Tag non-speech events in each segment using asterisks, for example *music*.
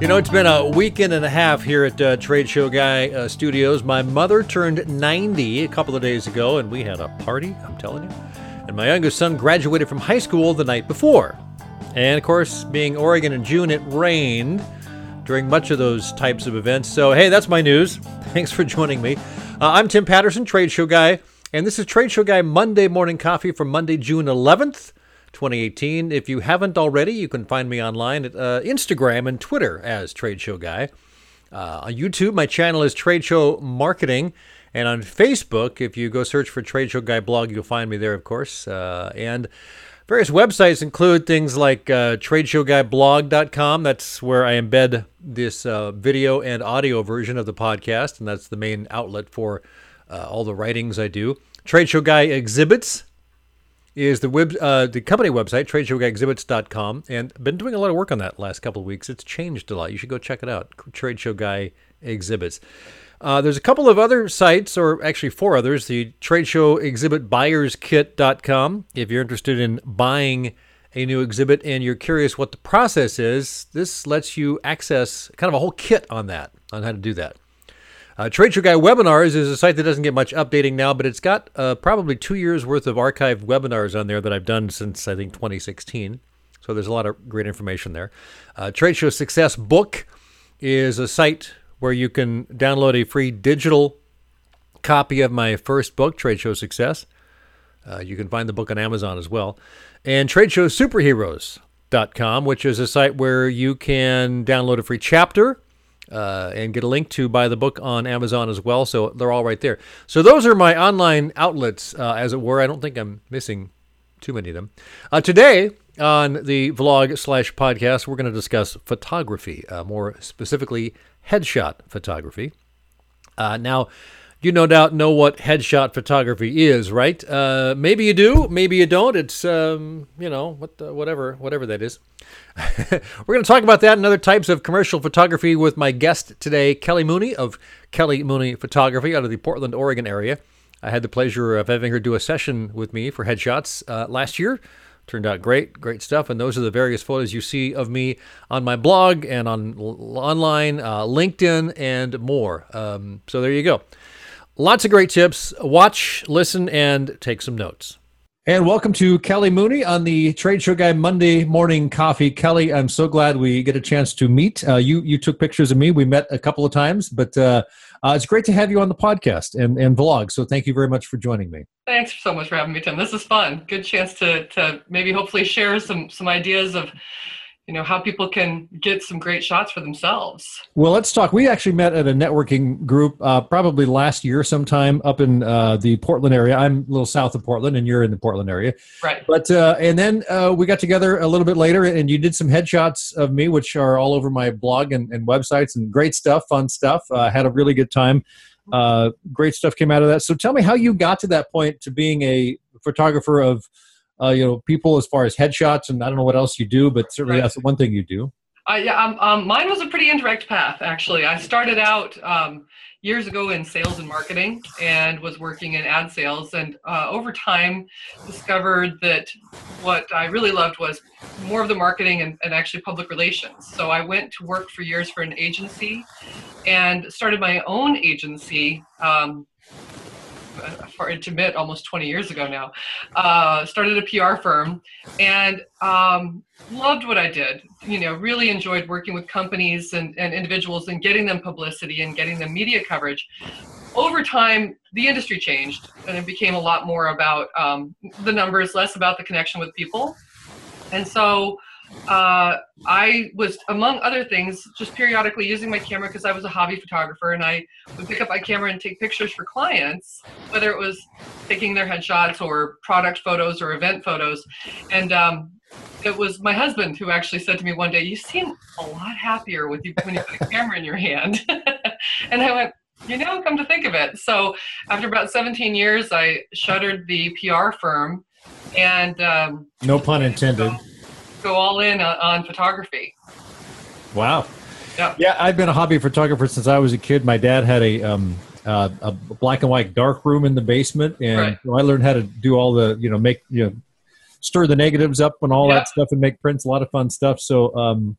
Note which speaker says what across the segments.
Speaker 1: You know, it's been a weekend and a half here at uh, Trade Show Guy uh, Studios. My mother turned 90 a couple of days ago, and we had a party, I'm telling you. And my youngest son graduated from high school the night before. And of course, being Oregon in June, it rained during much of those types of events. So, hey, that's my news. *laughs* Thanks for joining me. Uh, I'm Tim Patterson, Trade Show Guy, and this is Trade Show Guy Monday Morning Coffee for Monday, June 11th. 2018. If you haven't already, you can find me online at uh, Instagram and Twitter as Trade Show Guy. Uh, on YouTube, my channel is Trade Show Marketing. And on Facebook, if you go search for Trade Show Guy blog, you'll find me there, of course. Uh, and various websites include things like uh, TradeShowGuyBlog.com. That's where I embed this uh, video and audio version of the podcast, and that's the main outlet for uh, all the writings I do. Trade Show Guy Exhibits is the web, uh, the company website, tradeshowguyexhibits.com, and been doing a lot of work on that last couple of weeks. It's changed a lot. You should go check it out. Trade Show Guy Exhibits. Uh, there's a couple of other sites, or actually four others. The Trade Show Exhibit Buyers Kit.com. If you're interested in buying a new exhibit and you're curious what the process is, this lets you access kind of a whole kit on that, on how to do that. Uh, Trade Show Guy Webinars is a site that doesn't get much updating now, but it's got uh, probably two years worth of archived webinars on there that I've done since I think 2016. So there's a lot of great information there. Uh, Trade Show Success Book is a site where you can download a free digital copy of my first book, Trade Show Success. Uh, you can find the book on Amazon as well. And Trade Show Superheroes.com, which is a site where you can download a free chapter uh, and get a link to buy the book on Amazon as well. So they're all right there. So those are my online outlets, uh, as it were. I don't think I'm missing too many of them. Uh, today on the vlog slash podcast, we're going to discuss photography, uh, more specifically headshot photography. Uh, now, you no doubt know what headshot photography is, right? Uh, maybe you do, maybe you don't. It's um, you know what, whatever, whatever that is. *laughs* We're going to talk about that and other types of commercial photography with my guest today, Kelly Mooney of Kelly Mooney Photography out of the Portland, Oregon area. I had the pleasure of having her do a session with me for headshots uh, last year. Turned out great, great stuff. And those are the various photos you see of me on my blog and on online, uh, LinkedIn, and more. Um, so there you go. Lots of great tips. Watch, listen, and take some notes. And welcome to Kelly Mooney on the Trade Show Guy Monday Morning Coffee. Kelly, I'm so glad we get a chance to meet. Uh, you you took pictures of me. We met a couple of times, but uh, uh, it's great to have you on the podcast and, and vlog. So thank you very much for joining me.
Speaker 2: Thanks so much for having me, Tim. This is fun. Good chance to to maybe hopefully share some some ideas of you know how people can get some great shots for themselves.
Speaker 1: Well let's talk. We actually met at a networking group uh, probably last year sometime up in uh, the portland area. I'm a little south of portland and you're in the portland area.
Speaker 2: Right.
Speaker 1: But uh, and then uh, we got together a little bit later and you did some headshots of me which are all over my blog and, and websites and great stuff fun stuff. Uh, had a really good time. Uh, great stuff came out of that. So tell me how you got to that point to being a photographer of uh, you know people as far as headshots and I don't know what else you do, but certainly right. that's the one thing you do.
Speaker 2: Uh, yeah, um, um, mine was a pretty indirect path actually. I started out um, years ago in sales and marketing and was working in ad sales, and uh, over time discovered that what I really loved was more of the marketing and, and actually public relations. So I went to work for years for an agency and started my own agency um, for admit almost 20 years ago now uh, started a pr firm and um, loved what i did. You know really enjoyed working with companies and, and individuals and getting them publicity and getting them media coverage. Over time the industry changed and it became a lot more about um, the numbers less about the connection with people. And so uh, I was, among other things, just periodically using my camera because I was a hobby photographer and I would pick up my camera and take pictures for clients, whether it was taking their headshots or product photos or event photos. And um, it was my husband who actually said to me one day, You seem a lot happier with you when you put a camera in your hand. *laughs* and I went, you know, come to think of it. So after about 17 years, I shuttered the PR firm and um,
Speaker 1: no pun intended. So,
Speaker 2: go all in on, on photography.
Speaker 1: Wow. Yeah. yeah, I've been a hobby photographer since I was a kid. My dad had a um, uh, a black and white dark room in the basement, and right. so I learned how to do all the you know make you know stir the negatives up and all yeah. that stuff and make prints. A lot of fun stuff. So um,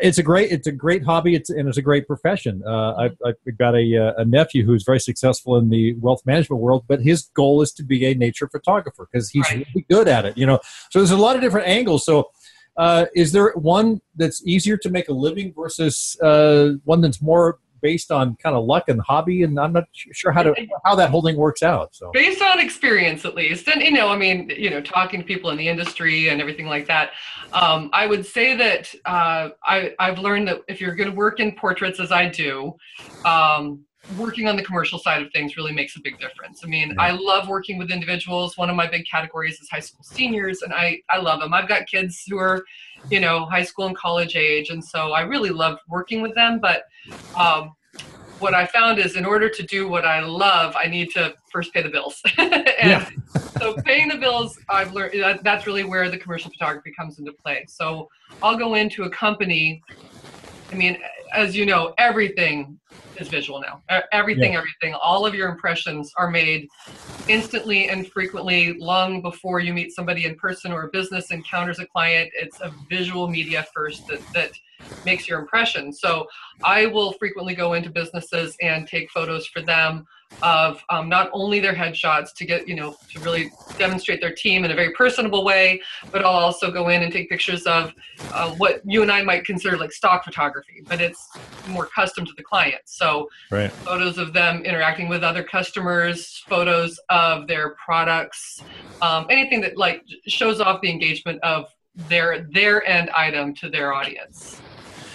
Speaker 1: it's a great it's a great hobby it's and it's a great profession uh, I've, I've got a, uh, a nephew who's very successful in the wealth management world but his goal is to be a nature photographer because he's right. really good at it you know so there's a lot of different angles so uh, is there one that's easier to make a living versus uh, one that's more based on kind of luck and hobby? And i'm not sure how to how that whole thing works out so.
Speaker 2: Based on experience at least. And you know i mean you know talking to people in the industry and everything like that um, i would say that uh, I, i've learned that if you're going to work in portraits as i do um, working on the commercial side of things really makes a big difference. I mean, yeah. I love working with individuals. One of my big categories is high school seniors, and I, I love them. I've got kids who are, you know, high school and college age, and so I really love working with them. But um, what I found is in order to do what I love, I need to first pay the bills. *laughs* and yeah. so paying the bills, I've learned that, that's really where the commercial photography comes into play. So I'll go into a company. I mean, as you know, everything is visual now. Everything, yeah. everything, all of your impressions are made instantly and frequently, long before you meet somebody in person or a business encounters a client. It's a visual media first that, that makes your impression. So I will frequently go into businesses and take photos for them of um, not only their headshots to get, you know, to really demonstrate their team in a very personable way, but I'll also go in and take pictures of uh, what you and I might consider like stock photography, but it's more custom to the client. So right. photos of them interacting with other customers, photos of their products, um, anything that like shows off the engagement of their their end item to their audience.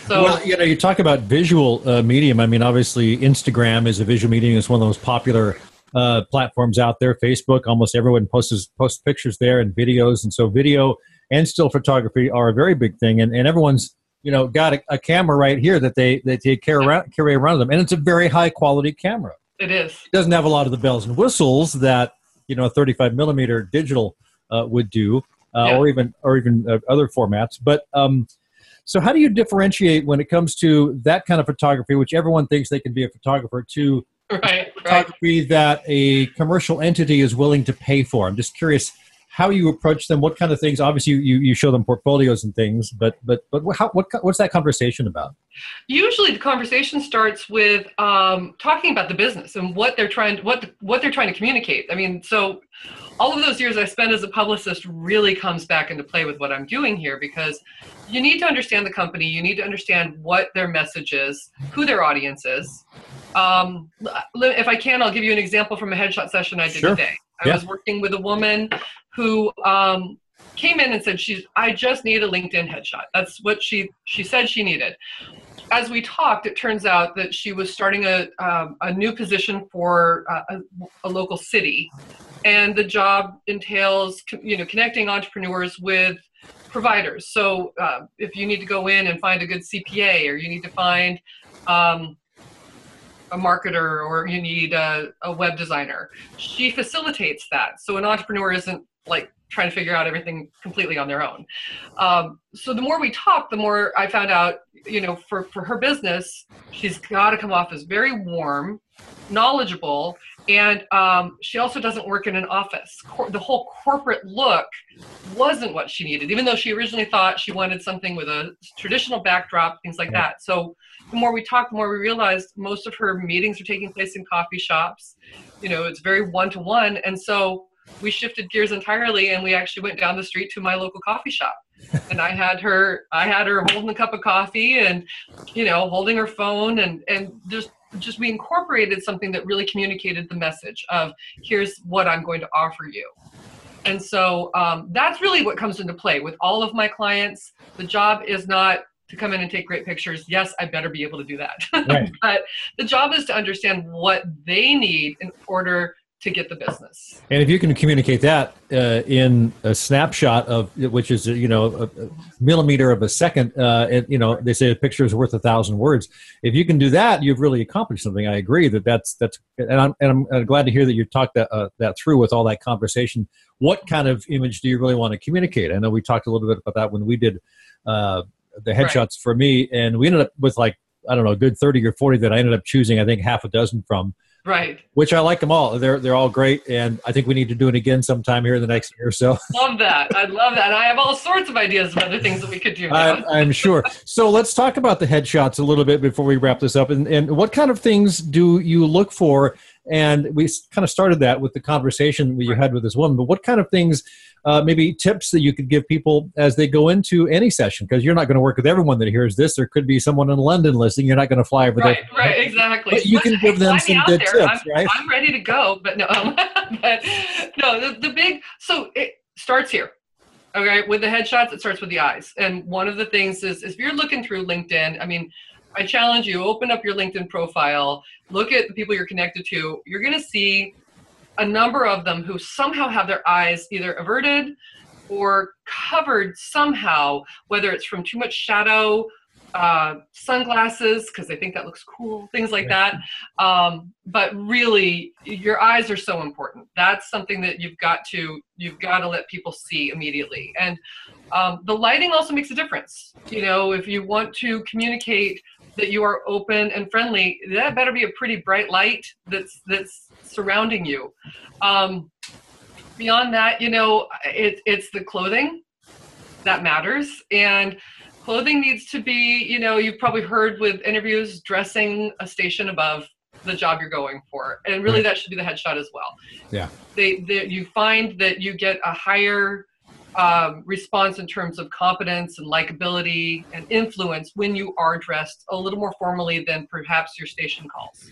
Speaker 1: So, well, you know, you talk about visual uh, medium. I mean, obviously, Instagram is a visual medium. It's one of the most popular uh, platforms out there. Facebook, almost everyone posts posts pictures there and videos, and so video and still photography are a very big thing. And, and everyone's you know got a, a camera right here that they they take care around carry around them, and it's a very high quality camera.
Speaker 2: It is.
Speaker 1: It doesn't have a lot of the bells and whistles that you know a 35 millimeter digital uh, would do, uh, yeah. or even or even uh, other formats, but. Um, so, how do you differentiate when it comes to that kind of photography, which everyone thinks they can be a photographer, to
Speaker 2: right,
Speaker 1: photography
Speaker 2: right.
Speaker 1: that a commercial entity is willing to pay for? I'm just curious how you approach them. What kind of things? Obviously, you, you show them portfolios and things, but but but how, what what's that conversation about?
Speaker 2: Usually, the conversation starts with um, talking about the business and what they're trying what what they're trying to communicate. I mean, so all of those years I spent as a publicist really comes back into play with what I'm doing here because you need to understand the company. You need to understand what their message is, who their audience is. Um, if I can, I'll give you an example from a headshot session I did sure. today. I yeah. was working with a woman who um, came in and said, "She's I just need a LinkedIn headshot." That's what she she said she needed as we talked, it turns out that she was starting a, um, a new position for uh, a, a, local city, and the job entails you know connecting entrepreneurs with providers. So uh, if you need to go in and find a good CPA, or you need to find um, a marketer, or you need a, a web designer, she facilitates that. So an entrepreneur isn't like trying to figure out everything completely on their own. Um, so the more we talked, the more I found out, you know, for, for her business, she's got to come off as very warm, knowledgeable, and um, she also doesn't work in an office. Cor- the whole corporate look wasn't what she needed, even though she originally thought she wanted something with a traditional backdrop, things like yeah. that. So the more we talked, the more we realized most of her meetings are taking place in coffee shops. You know, it's very one to one, and so we shifted gears entirely and we actually went down the street to my local coffee shop. And i had her i had her holding a cup of coffee and you know holding her phone and and just just we incorporated something that really communicated the message of here's what i'm going to offer you. And so um, that's really what comes into play with all of my clients. The job is not to come in and take great pictures. Yes i better be able to do that. *laughs* Right. but the job is to understand what they need in order to get the business.
Speaker 1: And if you can communicate that uh, in a snapshot of which is you know a, a millimeter of a second, uh, and, you know they say a picture is worth a thousand words. If you can do that, you've really accomplished something. I agree that that's that's, and I'm and I'm glad to hear that you talked that uh, that through with all that conversation. What kind of image do you really want to communicate? I know we talked a little bit about that when we did uh, the headshots right. for me, and we ended up with like I don't know, a good thirty or forty that I ended up choosing. I think half a dozen from
Speaker 2: Right.
Speaker 1: Which I like them all. They're they're all great, and I think we need to do it again sometime here in the next year or so. *laughs*
Speaker 2: Love that. I love that. And I have all sorts of ideas of other things that we could do.
Speaker 1: I'm, I'm sure. So let's talk about the headshots a little bit before we wrap this up. And, and what kind of things do you look for? And we kind of started that with the conversation we had with this woman. But what kind of things uh, maybe tips that you could give people as they go into any session? Because you're not going to work with everyone that hears this. There could be someone in london listening you're not going to fly over
Speaker 2: right,
Speaker 1: there.
Speaker 2: Right exactly.
Speaker 1: But you can give them some good
Speaker 2: there.
Speaker 1: tips
Speaker 2: I'm,
Speaker 1: right?
Speaker 2: I'm ready to go but no *laughs* but no the, the big so it starts here okay? With the headshots it starts with the eyes. And one of the things is if you're looking through linkedin i mean i challenge you open up your linkedin profile look at the people you're connected to you're going to see a number of them who somehow have their eyes either averted or covered somehow, whether it's from too much shadow, uh, sunglasses, because they think that looks cool, things like that. Um, but really, your eyes are so important. That's something that you've got to you've got to let people see immediately. And um, the lighting also makes a difference. You know, if you want to communicate that you are open and friendly, that better be a pretty bright light that's that's surrounding you. Um, beyond that, you know, it, it's the clothing that matters. And clothing needs to be, you know, you've probably heard with interviews, dressing a station above the job you're going for. And really, that should be the headshot as well.
Speaker 1: Yeah.
Speaker 2: They, they you find that you get a higher um, response in terms of competence and likability and influence when you are dressed a little more formally than perhaps your station calls.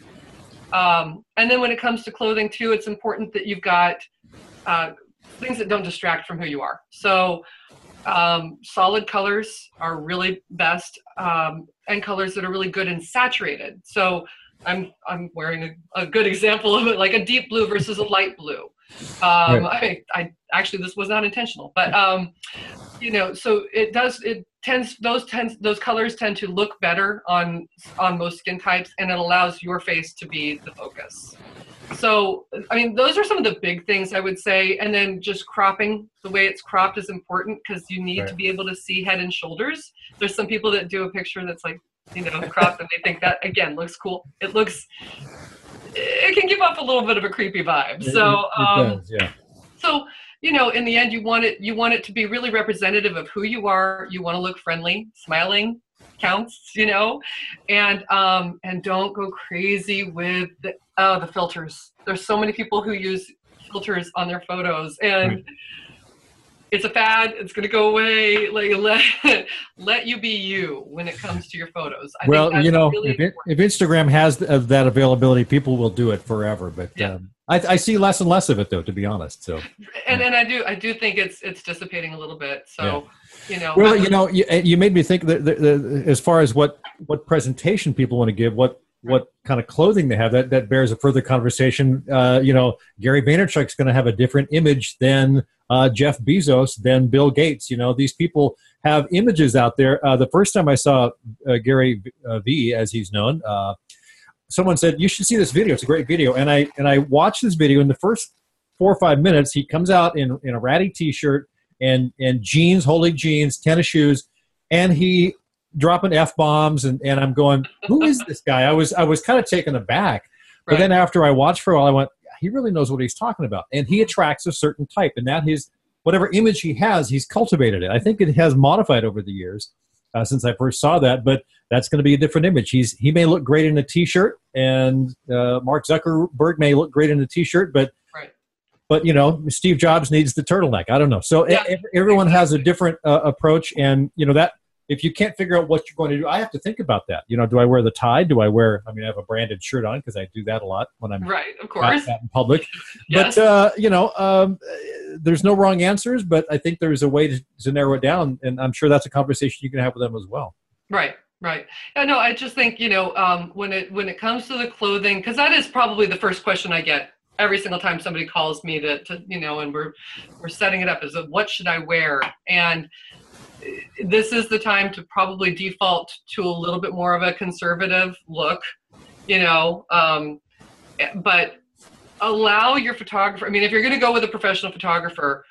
Speaker 2: Um, and then when it comes to clothing too, it's important that you've got uh, things that don't distract from who you are. So um, solid colors are really best, um, and colors that are really good and saturated. So I'm I'm wearing a, a, good example of it, like a deep blue versus a light blue. Um, right. I, I actually this was not intentional, but um, you know, so it does it tends those tends those colors tend to look better on on most skin types and it allows your face to be the focus so i mean those are some of the big things i would say and then just cropping the way it's cropped is important because you need right. to be able to see head and shoulders there's some people that do a picture that's like you know cropped and they think that again looks cool it looks it can give off a little bit of a creepy vibe. So um, does, yeah. so you know in the end you want it you want it to be really representative of who you are. You want to look friendly smiling counts you know? And um and don't go crazy with the, oh the filters. There's so many people who use filters on their photos and right. It's a fad it's going to go away like let *laughs* let you be you when it comes to your photos
Speaker 1: I well you know really if, it, if instagram has that availability people will do it forever but yeah. um, I, I, see less and less of it though, to be honest. So,
Speaker 2: and and I do I do think it's it's dissipating a little bit. So, yeah. you know,
Speaker 1: well, you know, you, you made me think that, that, that, as far as what what presentation people want to give, what what kind of clothing they have, that that bears a further conversation. Uh, you know, Gary Vaynerchuk's going to have a different image than uh, Jeff Bezos, than Bill Gates. You know, these people have images out there. Uh, the first time I saw uh, Gary uh, V, as he's known uh, someone said you should see this video. It's a great video, and I and I watched this video. In the first four or five minutes, he comes out in in a ratty t-shirt and and jeans, holy jeans, tennis shoes, and he dropping f bombs, and and I'm going, who is this guy? I was I was kind of taken aback, right. but then after I watched for a while, I went, he really knows what he's talking about, and he attracts a certain type, and that his whatever image he has, he's cultivated it. I think it has modified over the years uh, since I first saw that, but that's going to be a different image. He's he may look great in a t-shirt, and uh, Mark Zuckerberg may look great in a t-shirt, but
Speaker 2: right.
Speaker 1: but you know Steve Jobs needs the turtleneck. I don't know. So yeah, everyone has a different uh, approach, and you know that if you can't figure out what you're going to do, I have to think about that. You know, do I wear the tie? Do I wear? I mean, I have a branded shirt on because I do that a lot when I'm
Speaker 2: right, of course,
Speaker 1: in public. *laughs*
Speaker 2: yes.
Speaker 1: But uh, you know, um, there's no wrong answers, but I think there's a way to, to narrow it down, and I'm sure that's a conversation you can have with them as well.
Speaker 2: Right. Right. Yeah, no, I just think, you know, um, when it when it comes to the clothing, because that is probably the first question I get every single time somebody calls me to, to you know, and we're we're setting it up is what should I wear? And this is the time to probably default to a little bit more of a conservative look, you know, um, but allow your photographer. I mean, if you're going to go with a professional photographer,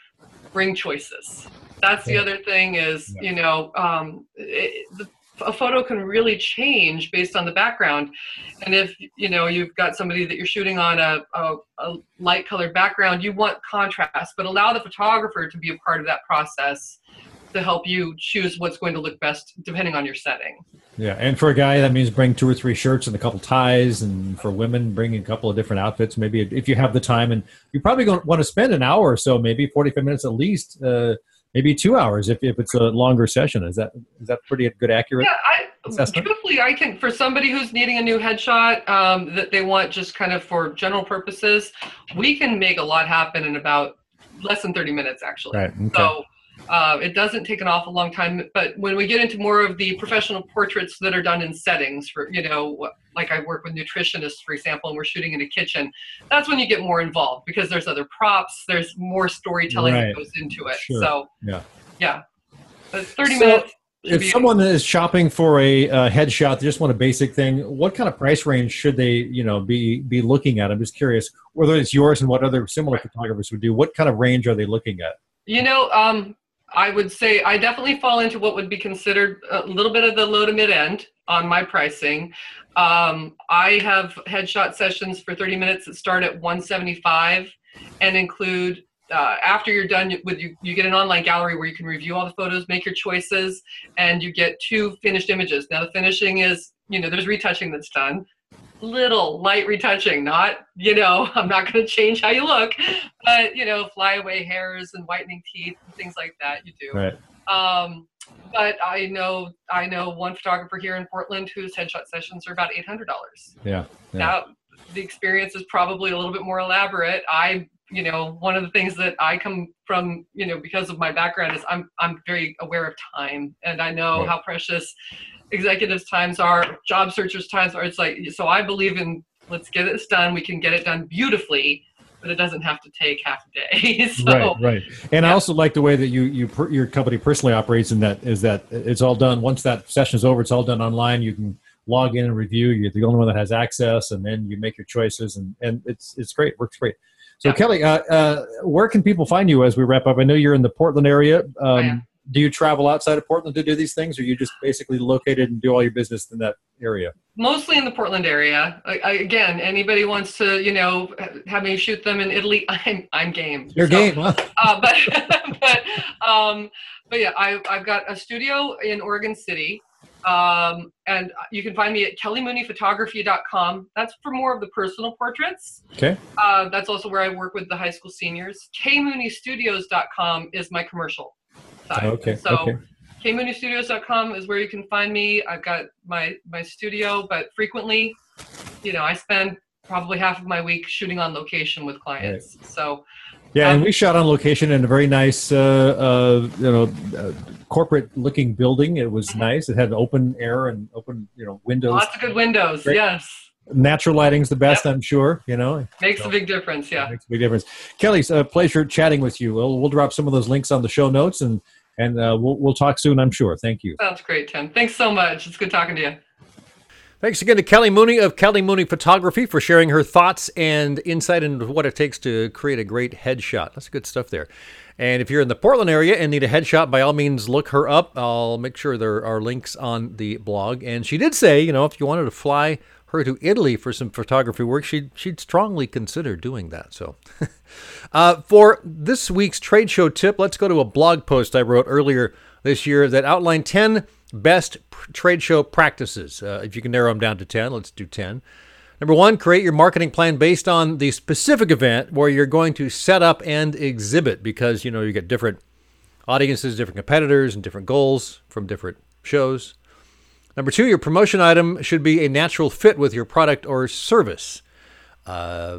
Speaker 2: bring choices. That's the other thing is, you know, um, it, the a photo can really change based on the background and if you know you've got somebody that you're shooting on a, a, a light colored background you want contrast but allow the photographer to be a part of that process to help you choose what's going to look best depending on your setting
Speaker 1: yeah and for a guy that means bring two or three shirts and a couple ties and for women bring a couple of different outfits maybe if you have the time and you probably going to want to spend an hour or so maybe 45 minutes at least uh, maybe two hours if, if it's a longer session. Is that is that pretty good accurate?
Speaker 2: Yeah, I, assessment? truthfully, I can for somebody who's needing a new headshot um, that they want just kind of for general purposes, we can make a lot happen in about less than 30 minutes actually.
Speaker 1: Right. Okay.
Speaker 2: So uh, it doesn't take an awful long time, but when we get into more of the professional portraits that are done in settings, for you know, like I work with nutritionists, for example, and we're shooting in a kitchen, that's when you get more involved because there's other props, there's more storytelling right. that goes into it. Sure. So
Speaker 1: yeah,
Speaker 2: yeah, but 30
Speaker 1: so,
Speaker 2: minutes.
Speaker 1: If someone is shopping for a uh, headshot, they just want a basic thing. What kind of price range should they, you know, be be looking at? I'm just curious whether it's yours and what other similar photographers would do. What kind of range are they looking at?
Speaker 2: You know, um, I would say I definitely fall into what would be considered a little bit of the low to mid end on my pricing. Um, I have headshot sessions for 30 minutes that start at 175 and include uh, after you're done with you, you get an online gallery where you can review all the photos, make your choices, and you get two finished images. Now the finishing is, you know, there's retouching that's done little light retouching, not, you know, *laughs* I'm not going to change how you look, but, you know, flyaway hairs and whitening teeth and things like that you do.
Speaker 1: Right.
Speaker 2: Um, but I know I know one photographer here in Portland whose headshot sessions are about eight hundred dollars.
Speaker 1: Yeah, yeah.
Speaker 2: Now the experience is probably a little bit more elaborate. I you know one of the things that I come from you know because of my background is I'm I'm very aware of time and I know right. how precious executives times are, job searchers times are. It's like so. I believe in let's get this done. We can get it done beautifully, but it doesn't have to take half a day. *laughs* so,
Speaker 1: right, right. And yeah. I also like the way that you you your company personally operates in that is that it's all done once that session is over. It's all done online. You can log in and review. You're the only one that has access, and then you make your choices, and and it's it's great. Works great. So yeah. Kelly, uh, uh, where can people find you as we wrap up? I know you're in the Portland area. Um, do you travel outside of Portland to do these things, or you just basically located and do all your business in that area?
Speaker 2: Mostly in the Portland area. I, I, again, anybody wants to, you know, have me shoot them in Italy, *laughs* I'm I'm game.
Speaker 1: You're so, game, huh?
Speaker 2: Uh, *laughs* but but um, but yeah, I I've got a studio in Oregon City. Um, and you can find me at kellymooneyphotography.com. That's for more of the personal portraits.
Speaker 1: Okay.
Speaker 2: Uh, that's also where I work with the high school seniors. kmooneystudios.com is my commercial side.
Speaker 1: Okay.
Speaker 2: So
Speaker 1: okay.
Speaker 2: kmooneystudios.com is where you can find me. I've got my my studio, but frequently, you know, I spend probably half of my week shooting on location with clients. Right. So.
Speaker 1: Yeah, um, and we shot on location in a very nice, uh, uh, you know, uh, corporate-looking building. It was mm-hmm. nice. It had open air and open, you know, windows.
Speaker 2: Lots of good windows. Great. Yes
Speaker 1: natural lighting's the best, yep. I'm sure. You know,
Speaker 2: makes so, a big difference. Yeah,
Speaker 1: makes a big difference. Kelly, it's a pleasure chatting with you. We'll we'll drop some of those links on the show notes, and and uh, we'll we'll talk soon. I'm sure. Thank you.
Speaker 2: Sounds great, Tim. Thanks so much. It's good talking to you.
Speaker 1: Thanks again to Kelly Mooney of Kelly Mooney Photography for sharing her thoughts and insight into what it takes to create a great headshot. That's good stuff there. And if you're in the Portland area and need a headshot, by all means, look her up. I'll make sure there are links on the blog. And she did say, you know, if you wanted to fly her to Italy for some photography work, she'd, she'd strongly consider doing that. So, *laughs* uh, for this week's trade show tip, let's go to a blog post I wrote earlier this year that outlined 10 best trade show practices. Uh, if you can narrow them down to 10, let's do 10. Number one, create your marketing plan based on the specific event where you're going to set up and exhibit because, you know, you get different audiences, different competitors, and different goals from different shows. Number two, your promotion item should be a natural fit with your product or service. Uh,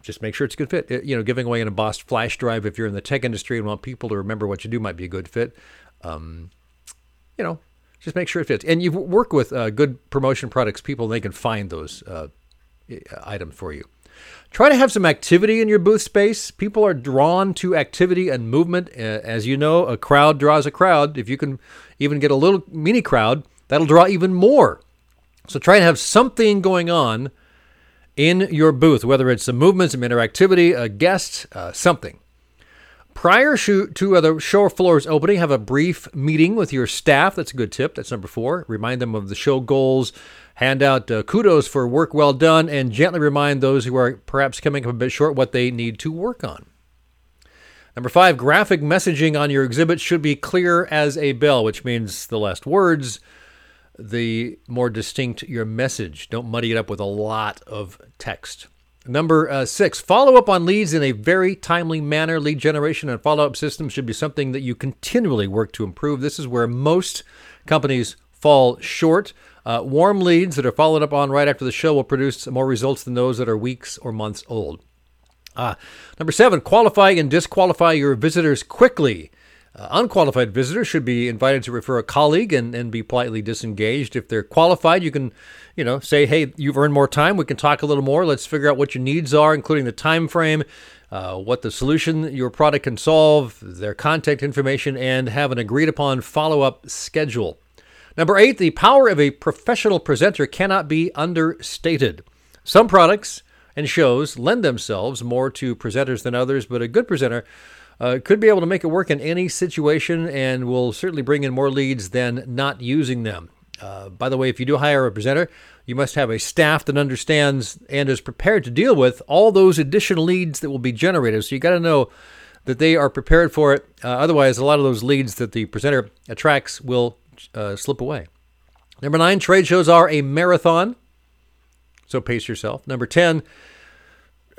Speaker 1: just make sure it's a good fit. You know, giving away an embossed flash drive if you're in the tech industry and want people to remember what you do might be a good fit. Um, you know, just make sure it fits. And you work with uh, good promotion products people, they can find those uh, items for you. Try to have some activity in your booth space. People are drawn to activity and movement. Uh, as you know, a crowd draws a crowd. If you can even get a little mini crowd, That'll draw even more. So try and have something going on in your booth, whether it's some movement, some interactivity, a guest, uh, something. Prior to the show floor's opening, have a brief meeting with your staff. That's a good tip. That's number four. Remind them of the show goals, hand out uh, kudos for work well done, and gently remind those who are perhaps coming up a bit short what they need to work on. Number five, graphic messaging on your exhibit should be clear as a bell, which means the last words, the more distinct your message. Don't muddy it up with a lot of text. Number uh, six, follow up on leads in a very timely manner. Lead generation and follow up systems should be something that you continually work to improve. This is where most companies fall short. Uh, warm leads that are followed up on right after the show will produce more results than those that are weeks or months old. Uh, number seven, qualify and disqualify your visitors quickly. Uh, unqualified visitors should be invited to refer a colleague and, and be politely disengaged. If they're qualified, you can, you know, say, "Hey, you've earned more time. We can talk a little more. Let's figure out what your needs are, including the time frame, uh, what the solution your product can solve, their contact information, and have an agreed upon follow-up schedule." Number eight, the power of a professional presenter cannot be understated. Some products and shows lend themselves more to presenters than others, but a good presenter uh, could be able to make it work in any situation and will certainly bring in more leads than not using them. Uh, by the way, if you do hire a presenter, you must have a staff that understands and is prepared to deal with all those additional leads that will be generated. So you got to know that they are prepared for it. Uh, otherwise, a lot of those leads that the presenter attracts will uh, slip away. Number nine, trade shows are a marathon. So pace yourself. Number 10,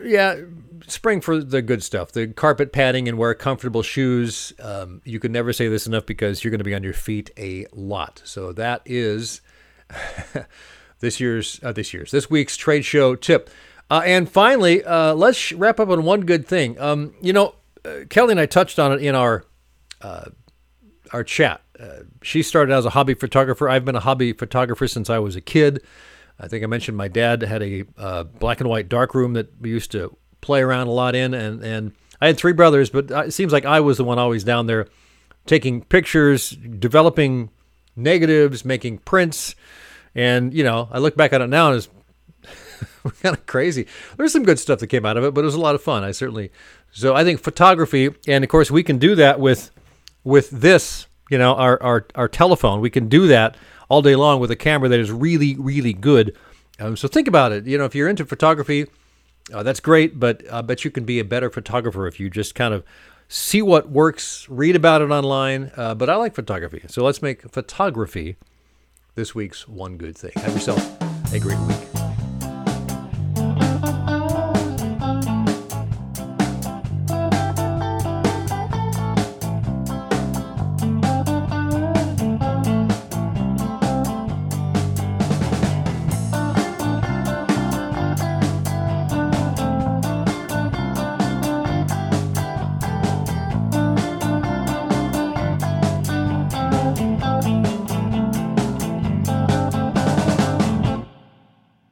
Speaker 1: yeah, spring for the good stuff. The carpet padding and wear comfortable shoes. Um, you can never say this enough because you're going to be on your feet a lot. So that is *laughs* this year's, uh, this year's, this week's trade show tip. Uh, and finally, uh, let's wrap up on one good thing. Um, you know, uh, Kelly and I touched on it in our uh, our chat. Uh, she started as a hobby photographer. I've been a hobby photographer since I was a kid. I think I mentioned my dad had a uh, black and white dark room that we used to play around a lot in, and and I had three brothers, but it seems like I was the one always down there taking pictures, developing negatives, making prints, and you know I look back on it now and it's *laughs* kind of crazy. There's some good stuff that came out of it, but it was a lot of fun. I certainly so I think photography, and of course we can do that with with this, you know, our our our telephone. We can do that all day long with a camera that is really, really good. Um, so think about it. You know, if you're into photography, uh, that's great, but I bet you can be a better photographer if you just kind of see what works, read about it online. Uh, but I like photography. So let's make photography this week's one good thing. Have yourself a great week.